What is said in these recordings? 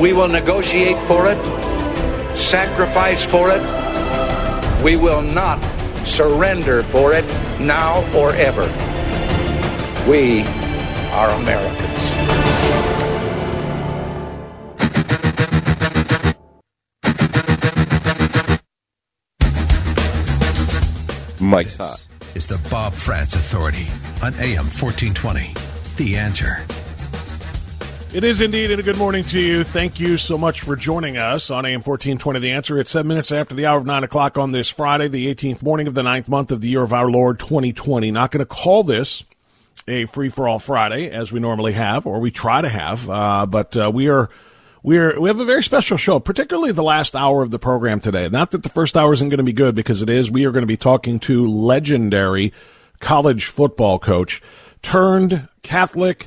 We will negotiate for it, sacrifice for it. We will not surrender for it now or ever. We are Americans. Mike's hot. Is the Bob Frantz Authority on AM 1420. The answer. It is indeed, and a good morning to you. Thank you so much for joining us on AM 1420. The answer. It's seven minutes after the hour of nine o'clock on this Friday, the 18th morning of the ninth month of the year of our Lord 2020. Not going to call this a free for all Friday as we normally have, or we try to have, uh, but uh, we are we're, we have a very special show, particularly the last hour of the program today. Not that the first hour isn't going to be good because it is. We are going to be talking to legendary college football coach turned Catholic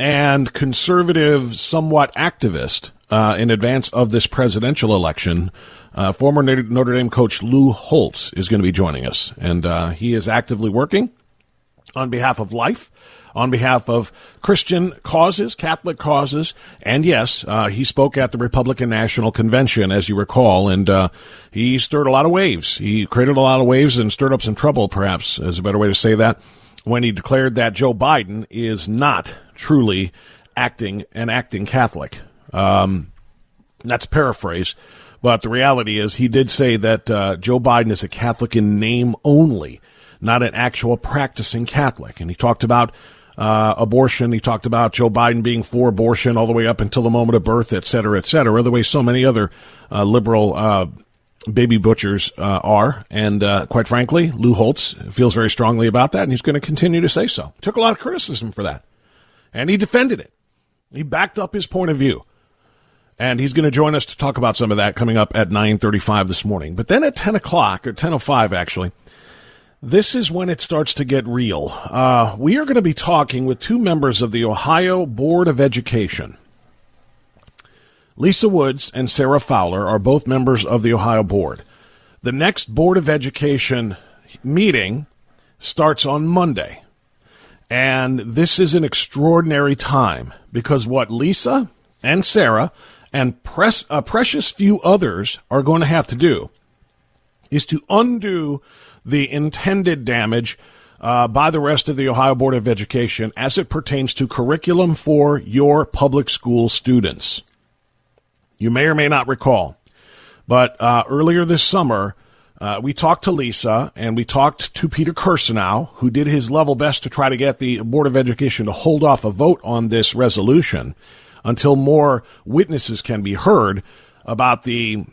and conservative, somewhat activist uh, in advance of this presidential election. Uh, former Notre Dame coach Lou Holtz is going to be joining us, and uh, he is actively working on behalf of life on behalf of Christian causes, Catholic causes, and yes, uh, he spoke at the Republican National Convention, as you recall, and uh, he stirred a lot of waves. He created a lot of waves and stirred up some trouble, perhaps, is a better way to say that, when he declared that Joe Biden is not truly acting and acting Catholic. Um, that's a paraphrase. But the reality is, he did say that uh, Joe Biden is a Catholic in name only, not an actual practicing Catholic. And he talked about uh, abortion. He talked about Joe Biden being for abortion all the way up until the moment of birth, et cetera, et cetera. The way so many other uh, liberal uh, baby butchers uh, are. And uh, quite frankly, Lou Holtz feels very strongly about that, and he's going to continue to say so. Took a lot of criticism for that, and he defended it. He backed up his point of view. And he's going to join us to talk about some of that coming up at 9.35 this morning. But then at 10 o'clock, or 10.05 actually, this is when it starts to get real. Uh, we are going to be talking with two members of the Ohio Board of Education. Lisa Woods and Sarah Fowler are both members of the Ohio Board. The next Board of Education meeting starts on Monday. And this is an extraordinary time because what Lisa and Sarah and press, a precious few others are going to have to do is to undo the intended damage uh, by the rest of the Ohio Board of Education as it pertains to curriculum for your public school students. You may or may not recall, but uh, earlier this summer, uh, we talked to Lisa and we talked to Peter Kirsanow, who did his level best to try to get the Board of Education to hold off a vote on this resolution until more witnesses can be heard about the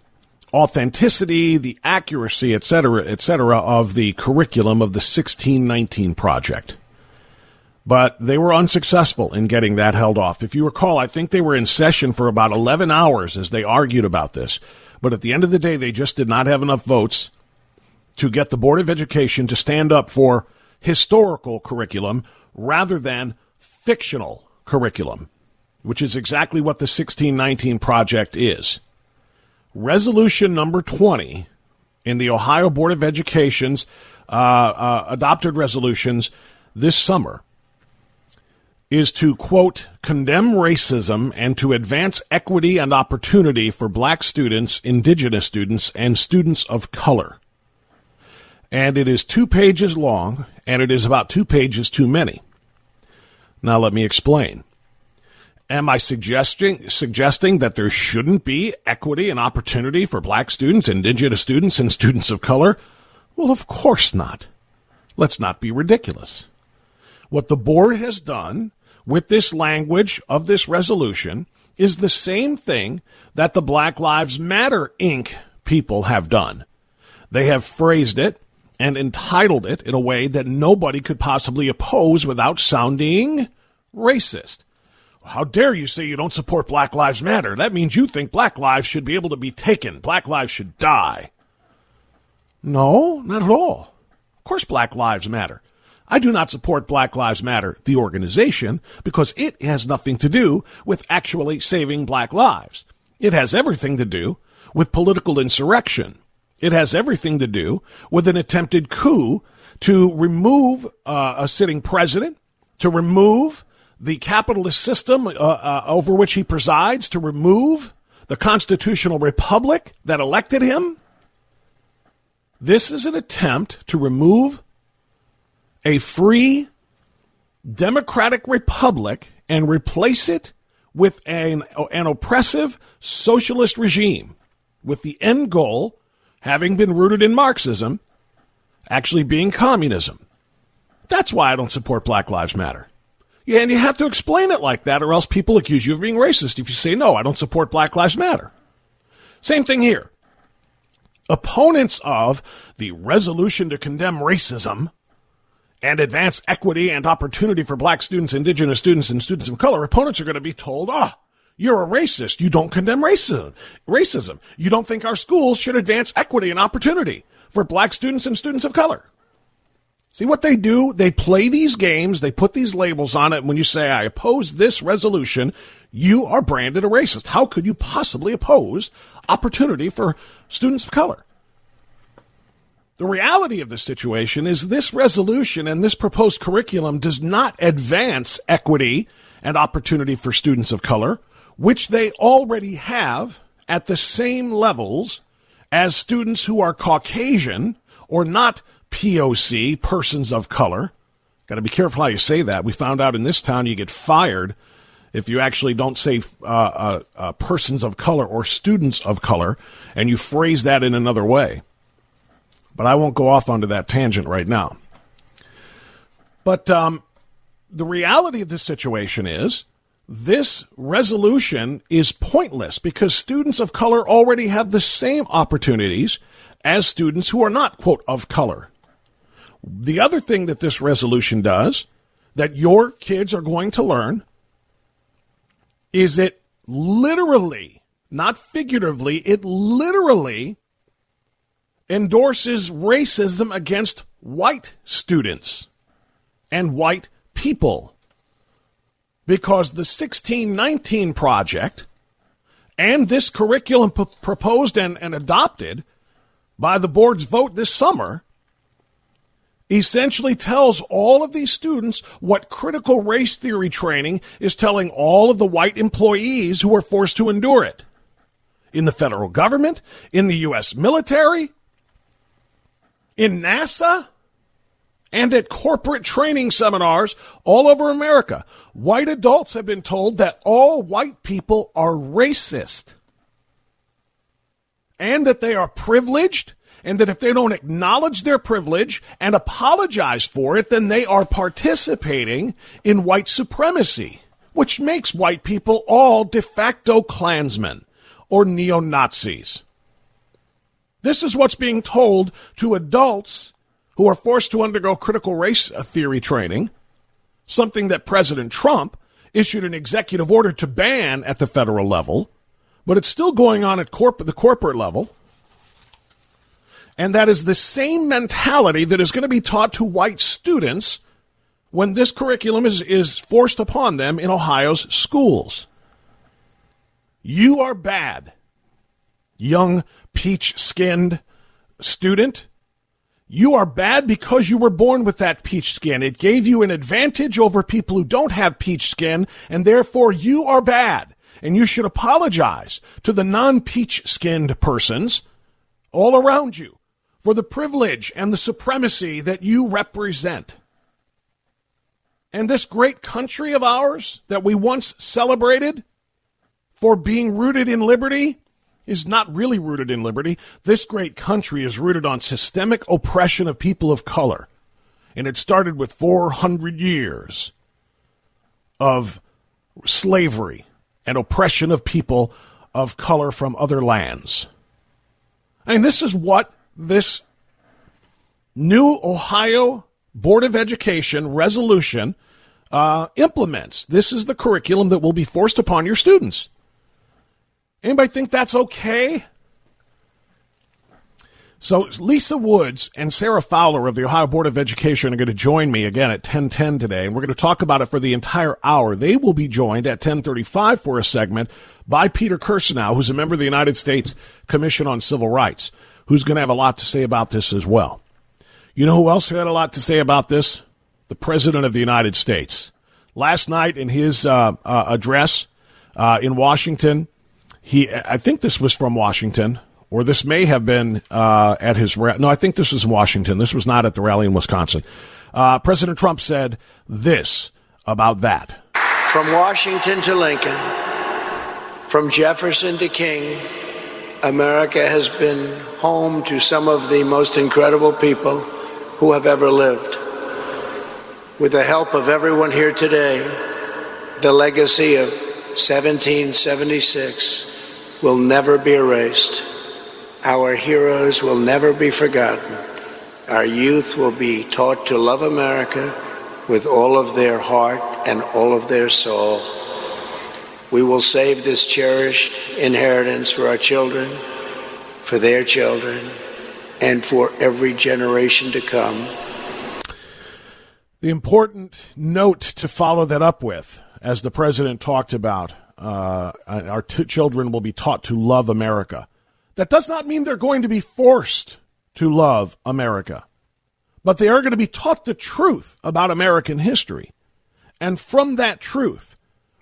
authenticity, the accuracy, et cetera, et cetera, of the curriculum of the 1619 project. But they were unsuccessful in getting that held off. If you recall, I think they were in session for about 11 hours as they argued about this. But at the end of the day, they just did not have enough votes to get the Board of Education to stand up for historical curriculum rather than fictional curriculum, which is exactly what the 1619 project is resolution number 20 in the Ohio Board of Education's uh, uh, adopted resolutions this summer is to, quote, condemn racism and to advance equity and opportunity for black students, indigenous students, and students of color. And it is two pages long, and it is about two pages too many. Now, let me explain. Am I suggesting suggesting that there shouldn't be equity and opportunity for black students, indigenous students, and students of color? Well, of course not. Let's not be ridiculous. What the board has done with this language of this resolution is the same thing that the Black Lives Matter Inc. people have done. They have phrased it and entitled it in a way that nobody could possibly oppose without sounding racist. How dare you say you don't support Black Lives Matter? That means you think black lives should be able to be taken. Black lives should die. No, not at all. Of course, Black Lives Matter. I do not support Black Lives Matter, the organization, because it has nothing to do with actually saving black lives. It has everything to do with political insurrection. It has everything to do with an attempted coup to remove uh, a sitting president, to remove the capitalist system uh, uh, over which he presides, to remove the constitutional republic that elected him. This is an attempt to remove a free democratic republic and replace it with an, an oppressive socialist regime with the end goal having been rooted in Marxism actually being communism. That's why I don't support Black Lives Matter. Yeah, and you have to explain it like that, or else people accuse you of being racist if you say, no, I don't support Black Lives Matter. Same thing here. Opponents of the resolution to condemn racism and advance equity and opportunity for black students, indigenous students, and students of color, opponents are going to be told, ah, oh, you're a racist. You don't condemn racism. Racism. You don't think our schools should advance equity and opportunity for black students and students of color. See what they do? They play these games, they put these labels on it. When you say, I oppose this resolution, you are branded a racist. How could you possibly oppose opportunity for students of color? The reality of the situation is this resolution and this proposed curriculum does not advance equity and opportunity for students of color, which they already have at the same levels as students who are Caucasian or not POC, persons of color. Got to be careful how you say that. We found out in this town you get fired if you actually don't say uh, uh, uh, persons of color or students of color and you phrase that in another way. But I won't go off onto that tangent right now. But um, the reality of this situation is this resolution is pointless because students of color already have the same opportunities as students who are not, quote, of color. The other thing that this resolution does that your kids are going to learn is it literally, not figuratively, it literally endorses racism against white students and white people. Because the 1619 project and this curriculum p- proposed and, and adopted by the board's vote this summer essentially tells all of these students what critical race theory training is telling all of the white employees who are forced to endure it. In the federal government, in the U.S. military, in NASA, and at corporate training seminars all over America. White adults have been told that all white people are racist and that they are privileged and that if they don't acknowledge their privilege and apologize for it, then they are participating in white supremacy, which makes white people all de facto Klansmen or neo Nazis. This is what's being told to adults who are forced to undergo critical race uh, theory training, something that President Trump issued an executive order to ban at the federal level, but it's still going on at corp- the corporate level. And that is the same mentality that is going to be taught to white students when this curriculum is, is forced upon them in Ohio's schools. You are bad, young peach skinned student. You are bad because you were born with that peach skin. It gave you an advantage over people who don't have peach skin, and therefore you are bad. And you should apologize to the non peach skinned persons all around you for the privilege and the supremacy that you represent. And this great country of ours that we once celebrated for being rooted in liberty is not really rooted in liberty. This great country is rooted on systemic oppression of people of color. And it started with 400 years of slavery and oppression of people of color from other lands. I mean, this is what this new Ohio Board of Education resolution uh, implements. This is the curriculum that will be forced upon your students. Anybody think that's okay? So Lisa Woods and Sarah Fowler of the Ohio Board of Education are going to join me again at 1010 today, and we're going to talk about it for the entire hour. They will be joined at 1035 for a segment by Peter Kirsanow, who's a member of the United States Commission on Civil Rights, who's going to have a lot to say about this as well. You know who else had a lot to say about this? The President of the United States. Last night in his uh, uh, address uh, in Washington, he I think this was from Washington or this may have been uh, at his ra- no, I think this was in Washington. This was not at the rally in Wisconsin. Uh, President Trump said this about that. From Washington to Lincoln, from Jefferson to King, America has been home to some of the most incredible people who have ever lived. With the help of everyone here today, the legacy of 1776 will never be erased. Our heroes will never be forgotten. Our youth will be taught to love America with all of their heart and all of their soul. We will save this cherished inheritance for our children, for their children, and for every generation to come. The important note to follow that up with, as the president talked about, uh, our t- children will be taught to love America. That does not mean they're going to be forced to love America, but they are going to be taught the truth about American history. And from that truth,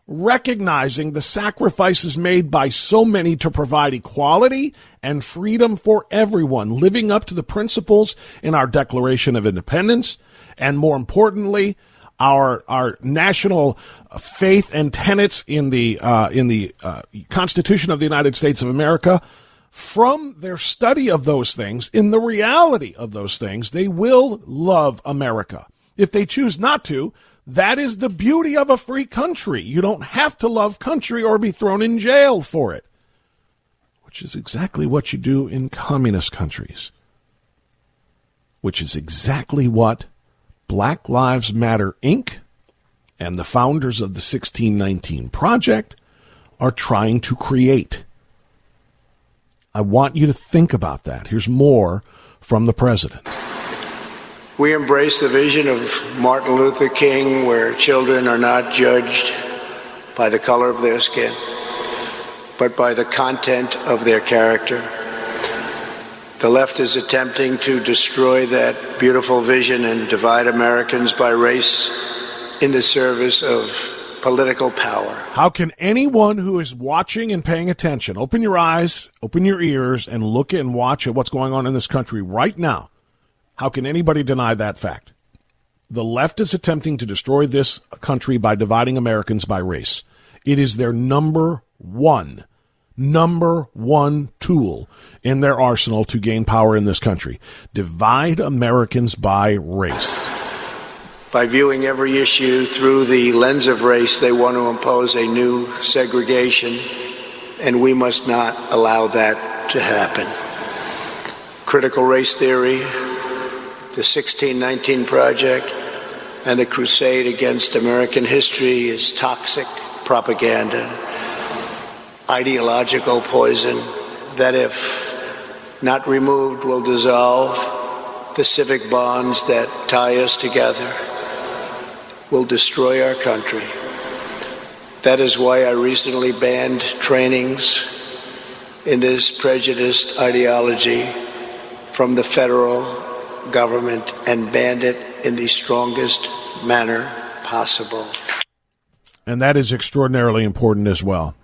recognizing the sacrifices made by so many to provide equality and freedom for everyone, living up to the principles in our Declaration of Independence, and more importantly, our our national faith and tenets in the uh, in the uh, Constitution of the United States of America from their study of those things, in the reality of those things, they will love America. If they choose not to, that is the beauty of a free country. You don't have to love country or be thrown in jail for it, which is exactly what you do in communist countries, which is exactly what Black Lives Matter Inc. and the founders of the 1619 Project are trying to create. I want you to think about that. Here's more from the president. We embrace the vision of Martin Luther King where children are not judged by the color of their skin, but by the content of their character. The left is attempting to destroy that beautiful vision and divide Americans by race in the service of political power. How can anyone who is watching and paying attention open your eyes, open your ears, and look and watch at what's going on in this country right now? How can anybody deny that fact? The left is attempting to destroy this country by dividing Americans by race. It is their number one, number one tool in their arsenal to gain power in this country. Divide Americans by race by viewing every issue through the lens of race, they want to impose a new segregation, and we must not allow that to happen. Critical race theory, the 1619 Project, and the crusade against American history is toxic propaganda, ideological poison that, if not removed, will dissolve the civic bonds that tie us together will destroy our country. That is why I recently banned trainings in this prejudiced ideology from the federal government and banned it in the strongest manner possible. And that is extraordinarily important as well.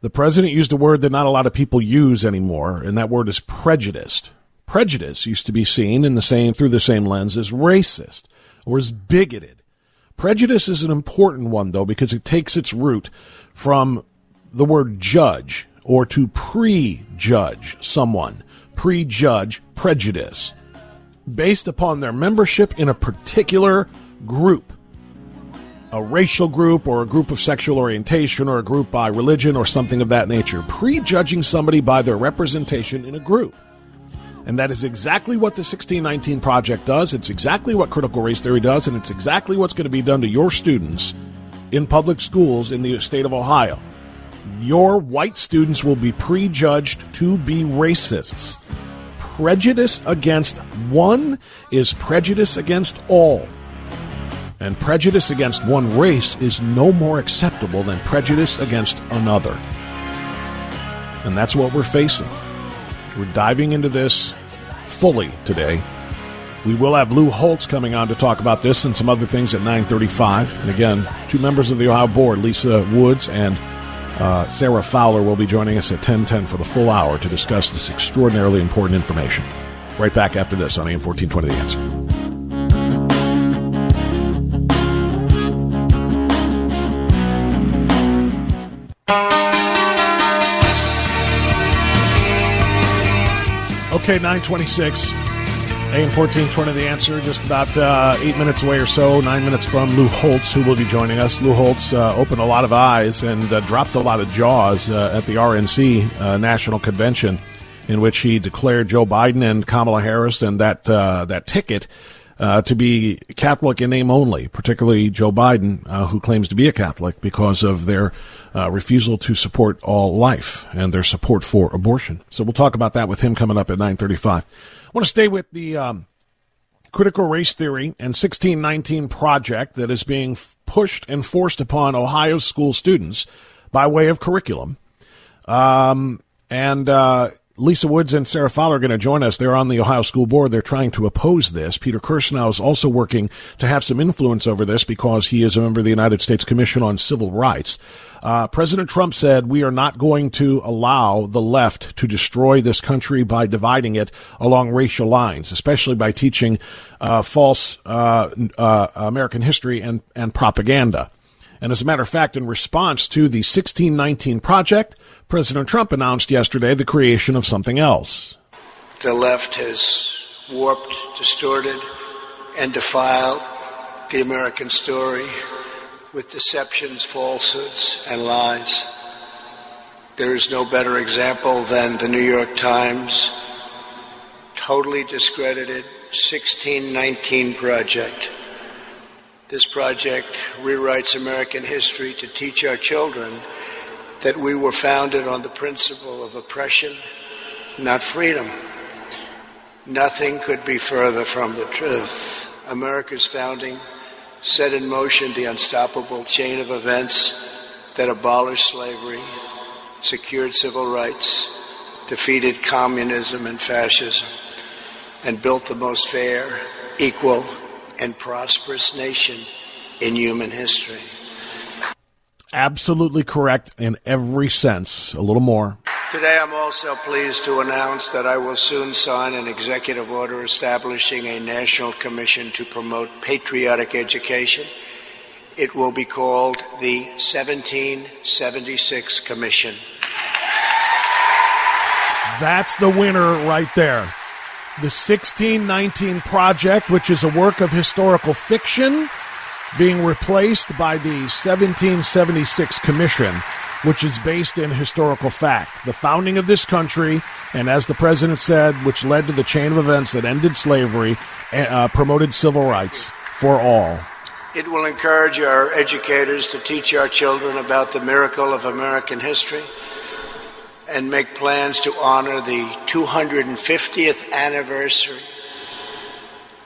The president used a word that not a lot of people use anymore, and that word is prejudiced. Prejudice used to be seen in the same through the same lens as racist or as bigoted. Prejudice is an important one, though, because it takes its root from the word judge or to prejudge someone. Prejudge prejudice based upon their membership in a particular group a racial group or a group of sexual orientation or a group by religion or something of that nature, prejudging somebody by their representation in a group. And that is exactly what the 1619 Project does. It's exactly what critical race theory does, and it's exactly what's going to be done to your students in public schools in the state of Ohio. Your white students will be prejudged to be racists. Prejudice against one is prejudice against all. And prejudice against one race is no more acceptable than prejudice against another. And that's what we're facing. We're diving into this fully today. We will have Lou Holtz coming on to talk about this and some other things at 9:35. And again, two members of the Ohio board, Lisa Woods and uh, Sarah Fowler, will be joining us at 10:10 for the full hour to discuss this extraordinarily important information. Right back after this on AM 1420 The Answer. Okay, 926. AM 1420, the answer. Just about uh, eight minutes away or so, nine minutes from Lou Holtz, who will be joining us. Lou Holtz uh, opened a lot of eyes and uh, dropped a lot of jaws uh, at the RNC uh, National Convention, in which he declared Joe Biden and Kamala Harris and that uh, that ticket uh, to be Catholic in name only, particularly Joe Biden, uh, who claims to be a Catholic because of their uh, refusal to support all life and their support for abortion. So we'll talk about that with him coming up at 9:35. I want to stay with the um, critical race theory and 1619 project that is being pushed and forced upon Ohio school students by way of curriculum. Um, and uh, Lisa Woods and Sarah Fowler are going to join us. They're on the Ohio School Board. They're trying to oppose this. Peter Kirsanow is also working to have some influence over this because he is a member of the United States Commission on Civil Rights. Uh, President Trump said, We are not going to allow the left to destroy this country by dividing it along racial lines, especially by teaching uh, false uh, uh American history and, and propaganda. And as a matter of fact, in response to the 1619 Project, President Trump announced yesterday the creation of something else. The left has warped, distorted, and defiled the American story with deceptions, falsehoods, and lies. There is no better example than the New York Times totally discredited 1619 Project. This project rewrites American history to teach our children that we were founded on the principle of oppression, not freedom. Nothing could be further from the truth. America's founding set in motion the unstoppable chain of events that abolished slavery, secured civil rights, defeated communism and fascism, and built the most fair, equal, and prosperous nation in human history absolutely correct in every sense. A little more. Today, I'm also pleased to announce that I will soon sign an executive order establishing a national commission to promote patriotic education. It will be called the 1776 Commission. That's the winner right there. The 1619 Project, which is a work of historical fiction being replaced by the 1776 Commission, which is based in historical fact. The founding of this country, and as the president said, which led to the chain of events that ended slavery, uh, promoted civil rights for all. It will encourage our educators to teach our children about the miracle of American history and make plans to honor the 250th anniversary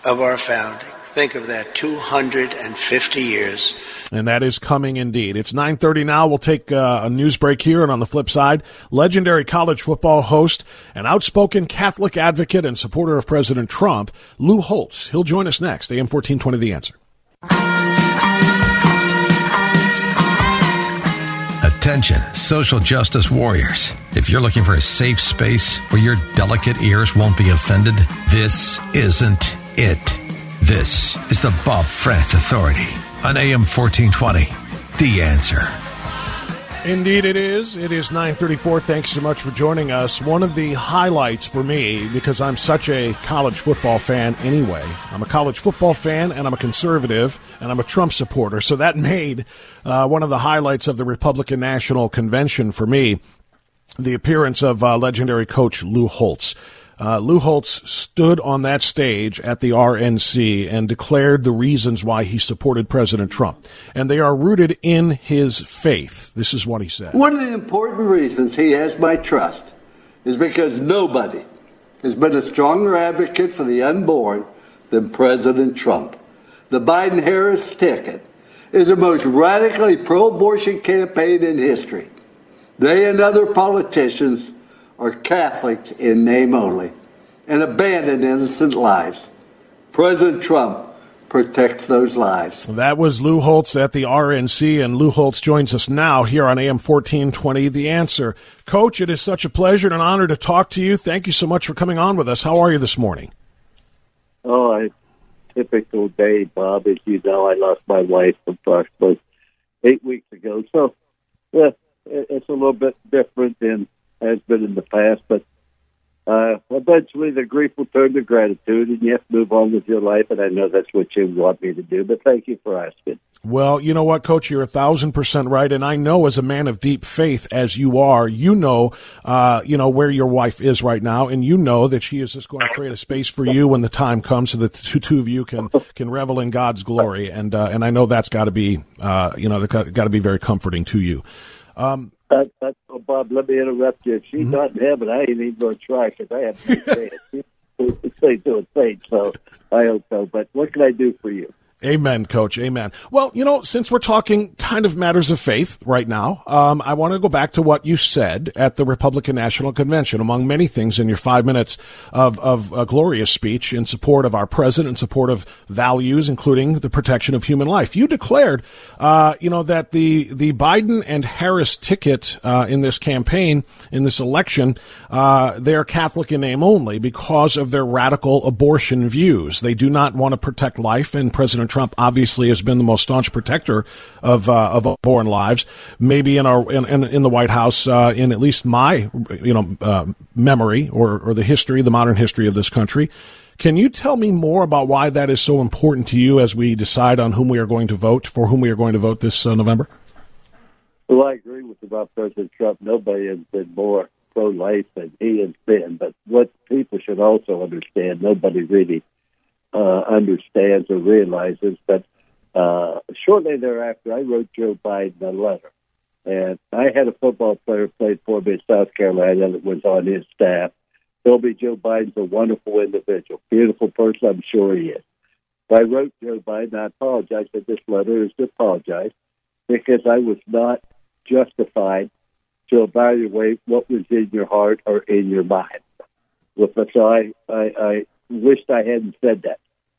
of our founding. Think of that, 250 years. And that is coming indeed. It's 9:30 now. We'll take uh, a news break here and on the flip side, legendary college football host and outspoken Catholic advocate and supporter of President Trump, Lou Holtz. He'll join us next. AM 1420 The Answer. Attention, social justice warriors. If you're looking for a safe space where your delicate ears won't be offended, this isn't it. This is the Bob Frantz Authority on AM 1420. The answer. Indeed, it is. It is 934. Thanks so much for joining us. One of the highlights for me, because I'm such a college football fan anyway, I'm a college football fan and I'm a conservative and I'm a Trump supporter. So that made uh, one of the highlights of the Republican National Convention for me the appearance of uh, legendary coach Lou Holtz. Uh, Lou Holtz stood on that stage at the RNC and declared the reasons why he supported President Trump. And they are rooted in his faith. This is what he said. One of the important reasons he has my trust is because nobody has been a stronger advocate for the unborn than President Trump. The Biden Harris ticket is the most radically pro abortion campaign in history. They and other politicians are Catholics in name only and abandon innocent lives. President Trump protects those lives. That was Lou Holtz at the RNC, and Lou Holtz joins us now here on AM 1420. The answer. Coach, it is such a pleasure and an honor to talk to you. Thank you so much for coming on with us. How are you this morning? Oh, a typical day, Bob. As you know, I lost my wife approximately eight weeks ago. So, yeah, it's a little bit different than has been in the past, but uh, eventually the grief will turn to gratitude and you have to move on with your life. And I know that's what you want me to do, but thank you for asking. Well, you know what, Coach, you're a thousand percent right, and I know as a man of deep faith as you are, you know, uh, you know where your wife is right now, and you know that she is just going to create a space for you when the time comes, so that the two of you can can revel in God's glory, and uh, and I know that's got to be, uh, you know, got to be very comforting to you. Um, that, that's oh, Bob. Let me interrupt you. If she's mm-hmm. not in heaven, I ain't even going to try because I have to no chance. Say to a saint, so I hope so. But what can I do for you? Amen, coach. Amen. Well, you know, since we're talking kind of matters of faith right now, um, I want to go back to what you said at the Republican National Convention. Among many things in your five minutes of, of a glorious speech in support of our president, in support of values, including the protection of human life, you declared, uh, you know, that the, the Biden and Harris ticket, uh, in this campaign, in this election, uh, they are Catholic in name only because of their radical abortion views. They do not want to protect life and President Trump obviously has been the most staunch protector of uh, of unborn lives. Maybe in our in, in, in the White House, uh, in at least my you know uh, memory or or the history, the modern history of this country. Can you tell me more about why that is so important to you as we decide on whom we are going to vote for whom we are going to vote this uh, November? Well, I agree with about President Trump. Nobody has been more pro-life than he has been. But what people should also understand, nobody really uh, understands or realizes. But uh, shortly thereafter, I wrote Joe Biden a letter. And I had a football player played for me in South Carolina that was on his staff. Me Joe Biden's a wonderful individual, beautiful person. I'm sure he is. But I wrote Joe Biden. I apologize that this letter is to apologize because I was not justified to evaluate what was in your heart or in your mind. So I, I, I wished I hadn't said that.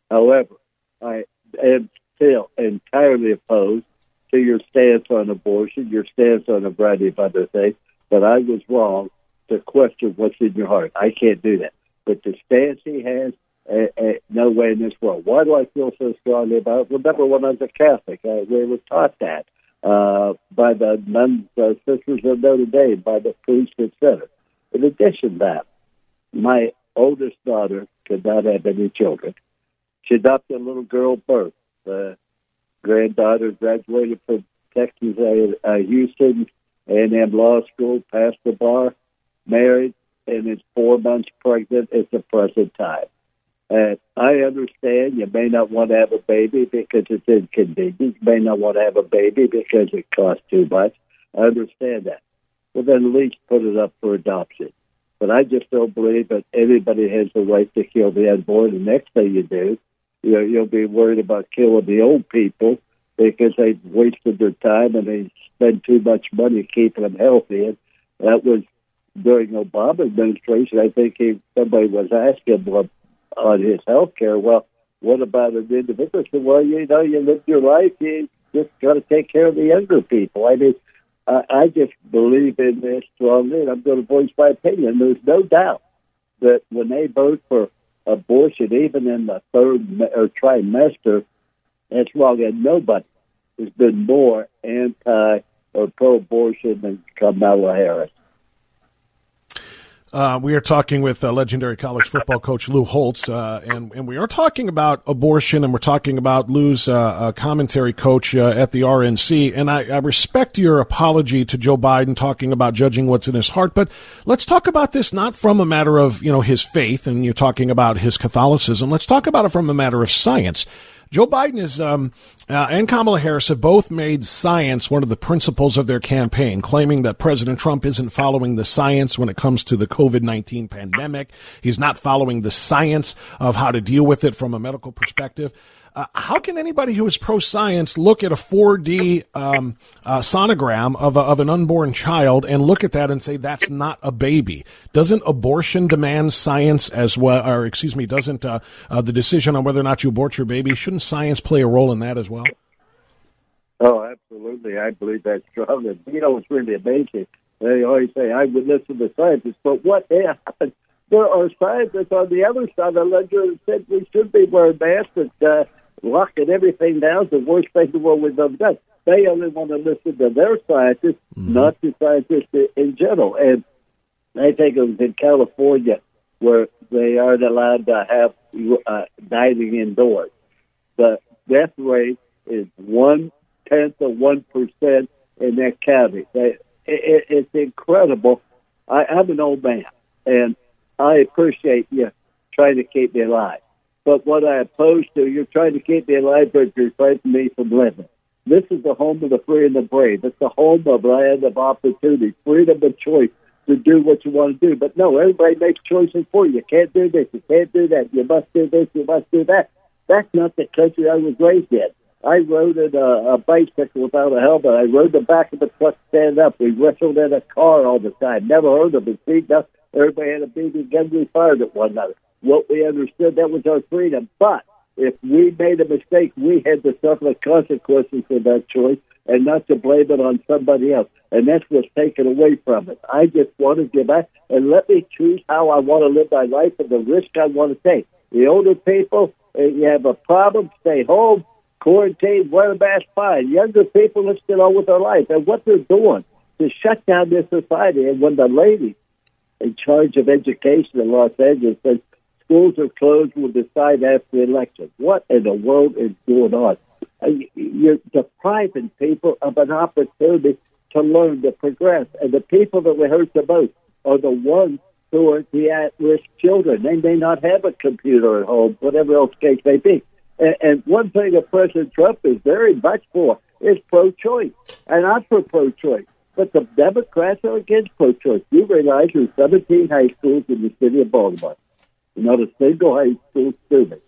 However, I am still entirely opposed to your stance on abortion, your stance on a variety of other things, but I was wrong to question what's in your heart. I can't do that. But the stance he has, uh, uh, no way in this world. Why do I feel so strongly about it? Remember when I was a Catholic, uh, we were taught that uh, by the nuns, uh, sisters of Notre Dame, by the priests, etc. In addition to that, my oldest daughter could not have any children. She adopted a little girl birth. The granddaughter graduated from Texas uh, uh, Houston A&M Law School, passed the bar, married, and is four months pregnant at the present time. And I understand you may not want to have a baby because it's inconvenient. You may not want to have a baby because it costs too much. I understand that. Well, then at least put it up for adoption. But I just don't believe that anybody has the right to kill the unborn. The next thing you do you know, you'll be worried about killing the old people because they've wasted their time and they spend too much money keeping them healthy. And that was during Obama administration. I think he, somebody was asking him on his health care, well, what about an individual? I said, well, you know, you live your life, you just got to take care of the younger people. I mean, I, I just believe in this strongly, and I'm going to voice my opinion. There's no doubt that when they vote for abortion, even in the third or trimester, that's wrong. And nobody, has been more anti or pro-abortion than Kamala Harris. Uh, we are talking with uh, legendary college football coach Lou Holtz, uh, and, and we are talking about abortion, and we're talking about Lou's uh, uh, commentary coach at the RNC. And I, I, respect your apology to Joe Biden talking about judging what's in his heart, but let's talk about this not from a matter of you know his faith, and you're talking about his Catholicism. Let's talk about it from a matter of science. Joe Biden is um, uh, and Kamala Harris have both made science one of the principles of their campaign, claiming that President Trump isn't following the science when it comes to the COVID 19 pandemic. He's not following the science of how to deal with it from a medical perspective. Uh, how can anybody who is pro science look at a 4D um, uh, sonogram of, a, of an unborn child and look at that and say that's not a baby? Doesn't abortion demand science as well? Or excuse me, doesn't uh, uh the decision on whether or not you abort your baby shouldn't science play a role in that as well? Oh, absolutely. I believe that's strong. You know, it's really amazing. They always say I would listen to the scientists, but what happened? There are scientists on the other side of the ledger that said we should be wearing masks. Uh, locking everything down is the worst thing the world we've ever done. They only want to listen to their scientists, mm-hmm. not the scientists in general. And I think it was in California where they aren't allowed to have uh, dining indoors. The death rate is one tenth of one percent in that county. They, it, it's incredible. I, I'm an old man, and I appreciate you trying to keep me alive. But what I oppose to, you're trying to keep me alive, but you're preventing me from living. This is the home of the free and the brave. It's the home of land of opportunity, freedom of choice to do what you want to do. But no, everybody makes choices for you. You can't do this. You can't do that. You must do this. You must do that. That's not the country I was raised in. I rode in a, a bicycle without a helmet. I rode the back of the truck stand up. We wrestled in a car all the time. Never heard of it. See, everybody had a BB gun. We fired at one another what we understood that was our freedom. But if we made a mistake, we had to suffer the consequences of that choice and not to blame it on somebody else. And that's what's taken away from it. I just want to give back and let me choose how I want to live my life and the risk I want to take. The older people, if you have a problem, stay home, quarantine, wear a mask, fine. Younger people, let's get on with their life. And what they're doing to shut down this society. And when the lady in charge of education in Los Angeles says, schools are closed We'll decide after the election. What in the world is going on? Uh, you're depriving people of an opportunity to learn, to progress. And the people that we hurt the most are the ones who are the at-risk children. They may not have a computer at home, whatever else case may be. And, and one thing that President Trump is very much for is pro-choice. And I'm for pro-choice. But the Democrats are against pro-choice. You realize there's 17 high schools in the city of Baltimore not a single high school student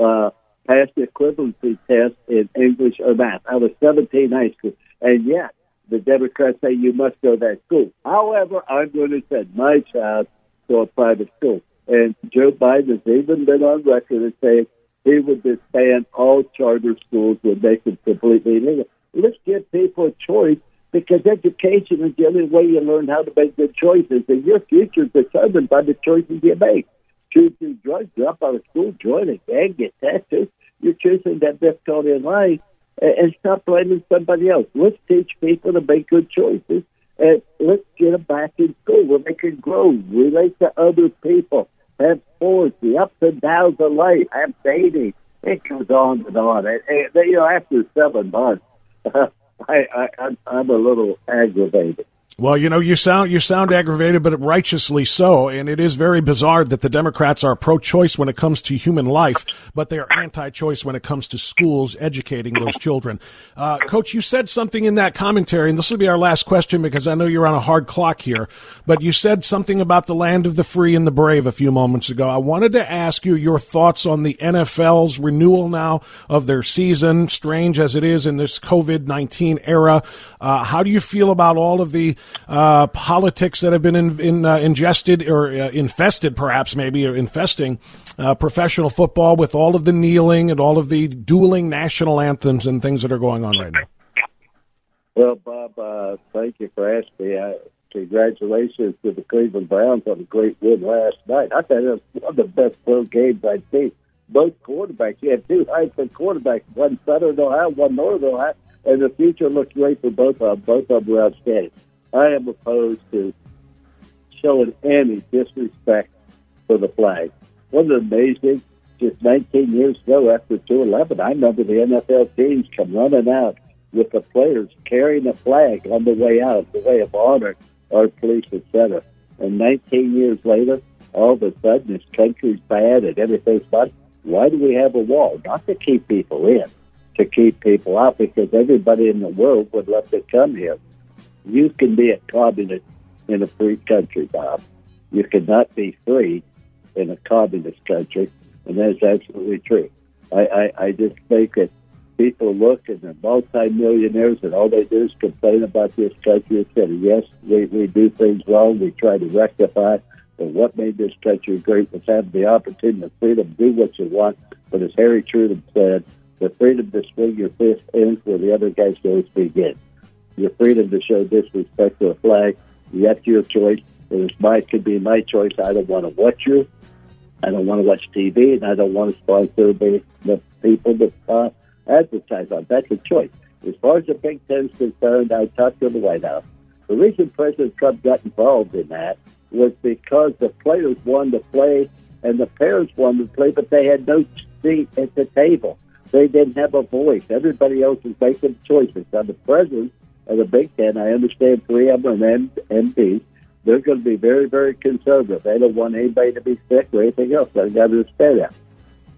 uh, passed the equivalency test in English or math out of 17 high schools. And yet, the Democrats say you must go to that school. However, I'm going to send my child to a private school. And Joe Biden has even been on record as saying he would disband all charter schools, would make them completely illegal. Let's give people a choice because education is the only way you learn how to make good choices, and your future is determined by the choices you make choosing drugs, drop out of school, join a gang, get tattooed. You're choosing that in life and stop blaming somebody else. Let's teach people to make good choices and let's get them back in school where they can grow, relate to other people, have sports, the ups and downs of life, have dating. It goes on and on. And, and you know, after seven months, I, I, I'm, I'm a little aggravated. Well, you know, you sound you sound aggravated, but righteously so. And it is very bizarre that the Democrats are pro-choice when it comes to human life, but they are anti-choice when it comes to schools educating those children. Uh, Coach, you said something in that commentary, and this will be our last question because I know you're on a hard clock here. But you said something about the land of the free and the brave a few moments ago. I wanted to ask you your thoughts on the NFL's renewal now of their season, strange as it is in this COVID nineteen era. Uh, how do you feel about all of the uh, politics that have been in, in, uh, ingested or uh, infested, perhaps maybe, or infesting uh, professional football with all of the kneeling and all of the dueling national anthems and things that are going on right now? Well, Bob, uh, thank you for asking me. congratulations to the Cleveland Browns on a great win last night. I thought it was one of the best pro games I've seen. Both quarterbacks, you had two Heisman quarterbacks, one Southern Ohio, one Northern Ohio and the future looks great for both of them. Both of them were outstanding. I am opposed to showing any disrespect for the flag. Wasn't it amazing? Just 19 years ago, after 211, I remember the NFL teams come running out with the players carrying a flag on the way out, the way of honor, our police, etc. And 19 years later, all of a sudden, this country's bad and everything's bad. Why do we have a wall? Not to keep people in, to keep people out, because everybody in the world would love to come here. You can be a communist in a free country, Bob. You cannot be free in a communist country, and that's absolutely true. I, I, I just think that people look and they're multimillionaires and all they do is complain about this country and say, yes, we, we do things wrong, we try to rectify, but what made this country great was having the opportunity and freedom to do what you want. But as Harry Truman said, the freedom to swing your fist ends where the other guy's nose begins. Your freedom to show disrespect to a flag, that's your choice. It my, could be my choice. I don't want to watch you. I don't want to watch TV, and I don't want to sponsor the, the people that uh, advertise on. That's a choice. As far as the Big Ten concerned, I talked to the White House. The reason President Trump got involved in that was because the players wanted to play and the parents wanted to play, but they had no seat at the table. They didn't have a voice. Everybody else was making choices. Now, the president of the Big Ten, I understand three of them are MDs. They're going to be very, very conservative. They don't want anybody to be sick or anything else. They've got to understand that.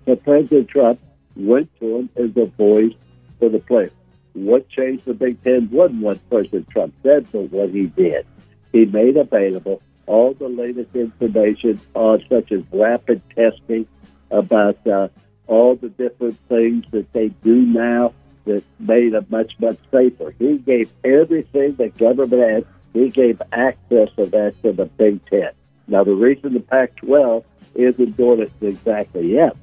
So President Trump went to him as a voice for the players. What changed the Big Ten wasn't what President Trump said, but what he did. He made available all the latest information on such as rapid testing about uh, all the different things that they do now that made it much, much safer. He gave everything the government had. He gave access of that to the Big Ten. Now, the reason the Pac-12 isn't doing it exactly yet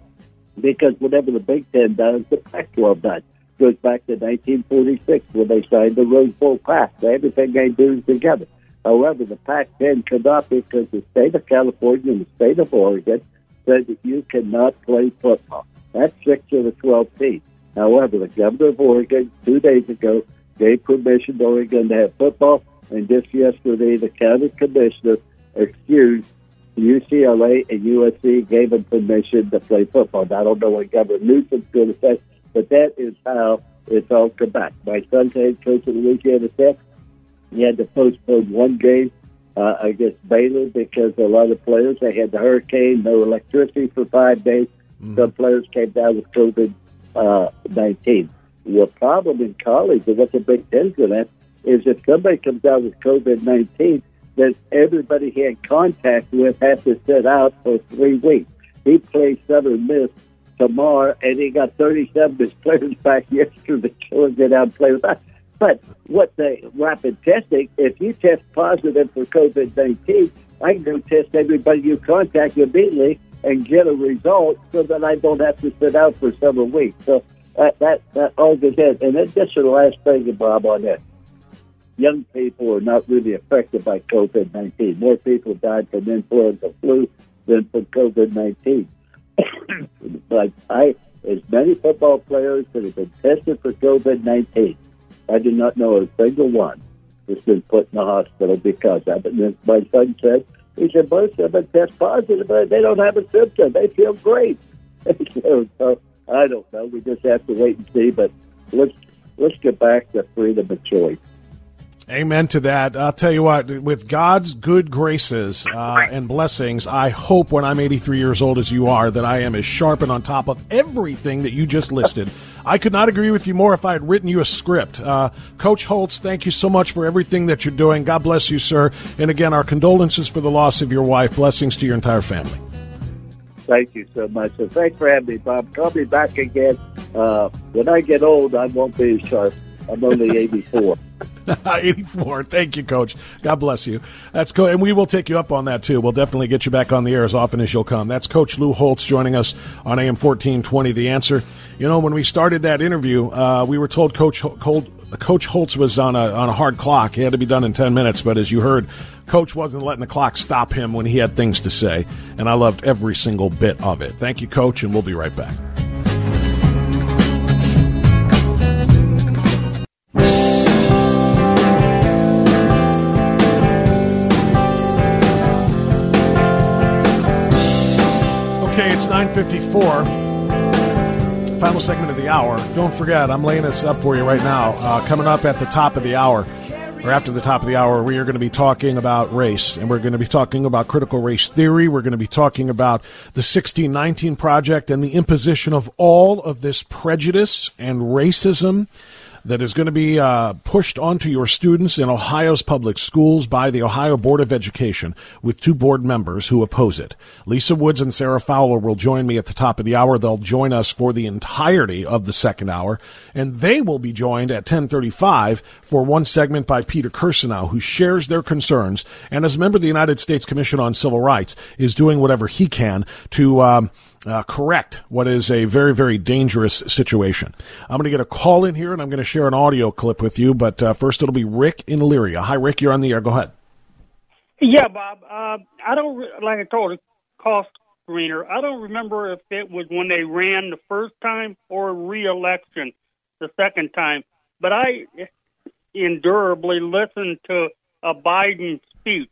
because whatever the Big Ten does, the Pac-12 does. Goes back to 1946 when they signed the Rose Bowl Pact. Everything they do is together. However, the Pac-10 could not because the state of California and the state of Oregon said that you cannot play football. That's six of the 12 teams. However, the governor of Oregon two days ago gave permission to Oregon to have football, and just yesterday the county commissioner excused UCLA and USC gave them permission to play football. Now, I don't know what Governor Newsom's going to say, but that is how it's all come back. My son's head coach on the weekend of Louisiana Tech, he had to postpone one game uh, against Baylor because a lot of players, they had the hurricane, no electricity for five days. Mm-hmm. Some players came down with COVID uh, 19. The problem in college, and what the Big Ten's going to is if somebody comes out with COVID 19, that everybody he had contact with has to sit out for three weeks. He plays Southern Miss tomorrow, and he got 37 of his players back yesterday to get out and play with us. But what the rapid testing, if you test positive for COVID 19, I can go test everybody you contact immediately and get a result so that I don't have to sit out for several weeks. So that, that, that all goes in. And then just the last thing, Bob, on that young people are not really affected by COVID 19. More people died from influenza flu than from COVID 19. but I, as many football players that have been tested for COVID 19, I do not know a single one that's been put in the hospital because of it. And my son said, he said, most of them test positive, but they don't have a symptom. They feel great. so, I don't know. We just have to wait and see. But let's let's get back to freedom of choice. Amen to that. I'll tell you what, with God's good graces uh, and blessings, I hope when I'm 83 years old as you are that I am as sharp and on top of everything that you just listed. I could not agree with you more if I had written you a script. Uh, Coach Holtz, thank you so much for everything that you're doing. God bless you, sir. And again, our condolences for the loss of your wife. Blessings to your entire family. Thank you so much. And thanks for having me, Bob. Call me back again. Uh, when I get old, I won't be as sharp. I'm only 84. 84. Thank you, Coach. God bless you. That's cool. And we will take you up on that, too. We'll definitely get you back on the air as often as you'll come. That's Coach Lou Holtz joining us on AM 1420, The Answer. You know, when we started that interview, uh, we were told Coach Coach Holtz was on a, on a hard clock. He had to be done in 10 minutes, but as you heard, Coach wasn't letting the clock stop him when he had things to say. And I loved every single bit of it. Thank you, Coach, and we'll be right back. 954. Final segment of the hour. Don't forget, I'm laying this up for you right now. Uh, coming up at the top of the hour, or after the top of the hour, we are going to be talking about race, and we're going to be talking about critical race theory. We're going to be talking about the 1619 Project and the imposition of all of this prejudice and racism that is going to be uh, pushed onto your students in Ohio's public schools by the Ohio Board of Education with two board members who oppose it. Lisa Woods and Sarah Fowler will join me at the top of the hour. They'll join us for the entirety of the second hour, and they will be joined at 1035 for one segment by Peter Kirsanow, who shares their concerns and as a member of the United States Commission on Civil Rights is doing whatever he can to um, uh, correct what is a very, very dangerous situation. I'm going to get a call in here and I'm going to share an audio clip with you, but uh, first it'll be Rick in Elyria. Hi, Rick, you're on the air. Go ahead. Yeah, Bob. Uh, I don't, like I told you, cost screener. I don't remember if it was when they ran the first time or re-election the second time, but I endurably listened to a Biden speech,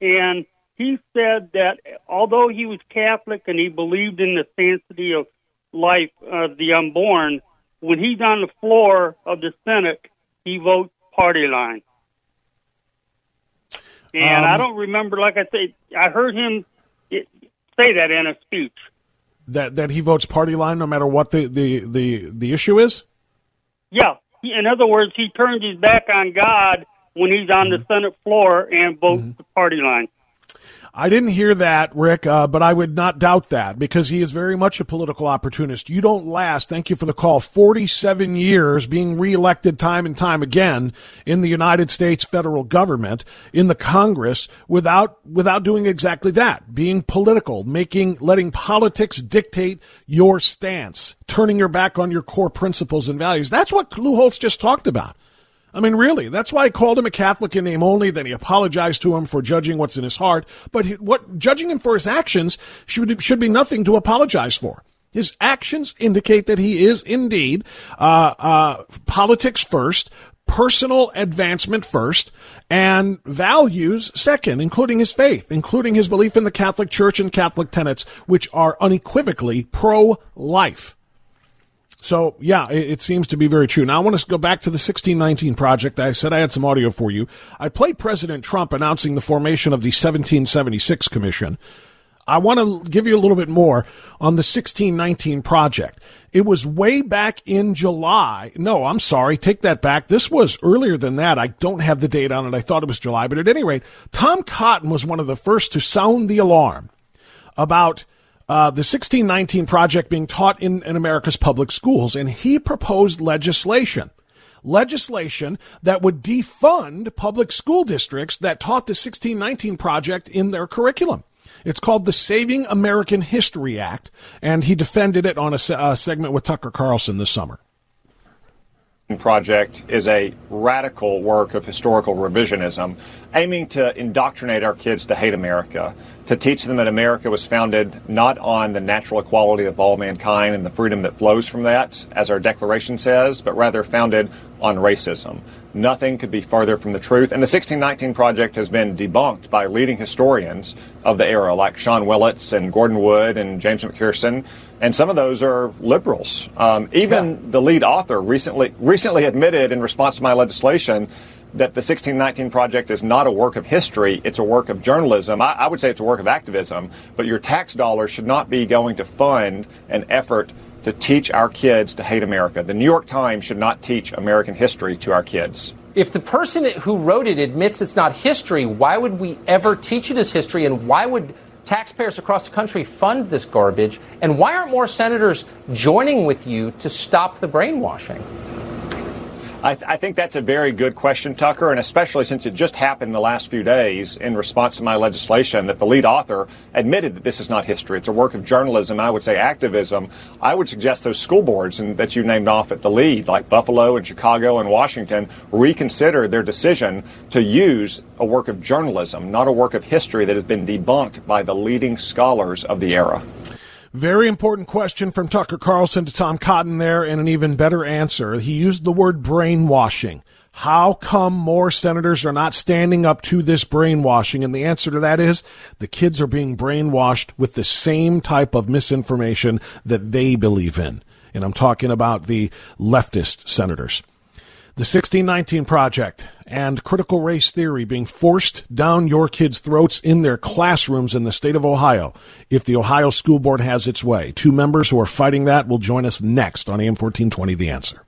and he said that although he was Catholic and he believed in the sanctity of life of the unborn, when he's on the floor of the Senate, he votes party line. And um, I don't remember, like I said, I heard him say that in a speech. That that he votes party line no matter what the the the, the issue is. Yeah, in other words, he turns his back on God when he's on mm-hmm. the Senate floor and votes mm-hmm. the party line. I didn't hear that, Rick, uh, but I would not doubt that because he is very much a political opportunist. You don't last, thank you for the call, 47 years being reelected time and time again in the United States federal government, in the Congress, without, without doing exactly that. Being political, making, letting politics dictate your stance, turning your back on your core principles and values. That's what Lou Holtz just talked about. I mean, really, that's why I called him a Catholic in name only. Then he apologized to him for judging what's in his heart. But what judging him for his actions should should be nothing to apologize for. His actions indicate that he is indeed uh, uh, politics first, personal advancement first, and values second, including his faith, including his belief in the Catholic Church and Catholic tenets, which are unequivocally pro life. So yeah, it, it, seems to be very true. Now I want to go back to the 1619 project. I said I had some audio for you. I played President Trump announcing the formation of the 1776 Commission. I want to give you a little bit more on the 1619 project. It was way back in July. No, I'm sorry. Take that back. This was earlier than that. I don't have the date on it. I thought it was July, but at any rate, Tom Cotton was one of the first to sound the alarm about uh, the 1619 project being taught in, in America's public schools, and he proposed legislation. Legislation that would defund public school districts that taught the 1619 project in their curriculum. It's called the Saving American History Act, and he defended it on a, a segment with Tucker Carlson this summer project is a radical work of historical revisionism aiming to indoctrinate our kids to hate America, to teach them that America was founded not on the natural equality of all mankind and the freedom that flows from that, as our Declaration says, but rather founded on racism. Nothing could be farther from the truth. And the 1619 Project has been debunked by leading historians of the era, like Sean Wilentz and Gordon Wood and James McPherson. And some of those are liberals. Um, even yeah. the lead author recently recently admitted in response to my legislation that the 1619 Project is not a work of history, it's a work of journalism. I, I, would say it's a work of activism, but your tax dollars should not be going to fund an effort to teach our kids to hate America. The New York Times should not teach American history to our kids. If the person who wrote it admits it's not history, why would we ever teach it as history? And why would taxpayers across the country fund this garbage? And why aren't more senators joining with you to stop the brainwashing? I, th- I, think that's a very good question, Tucker, and especially since it just happened the last few days in response to my legislation that the lead author admitted that this is not history. It's a work of journalism, I would say activism. I would suggest those school boards and, that you named off at the lead, like Buffalo and Chicago and Washington, reconsider their decision to use a work of journalism, not a work of history that has been debunked by the leading scholars of the era. Very important question from Tucker Carlson to Tom Cotton there, and an even better answer. He used the word brainwashing. How come more senators are not standing up to this brainwashing? And the answer to that is the kids are being brainwashed with the same type of misinformation that they believe in. And I'm talking about the leftist senators. The 1619 Project and critical race theory being forced down your kids' throats in their classrooms in the state of Ohio if the Ohio School Board has its way. Two members who are fighting that will join us next on AM 1420 The Answer.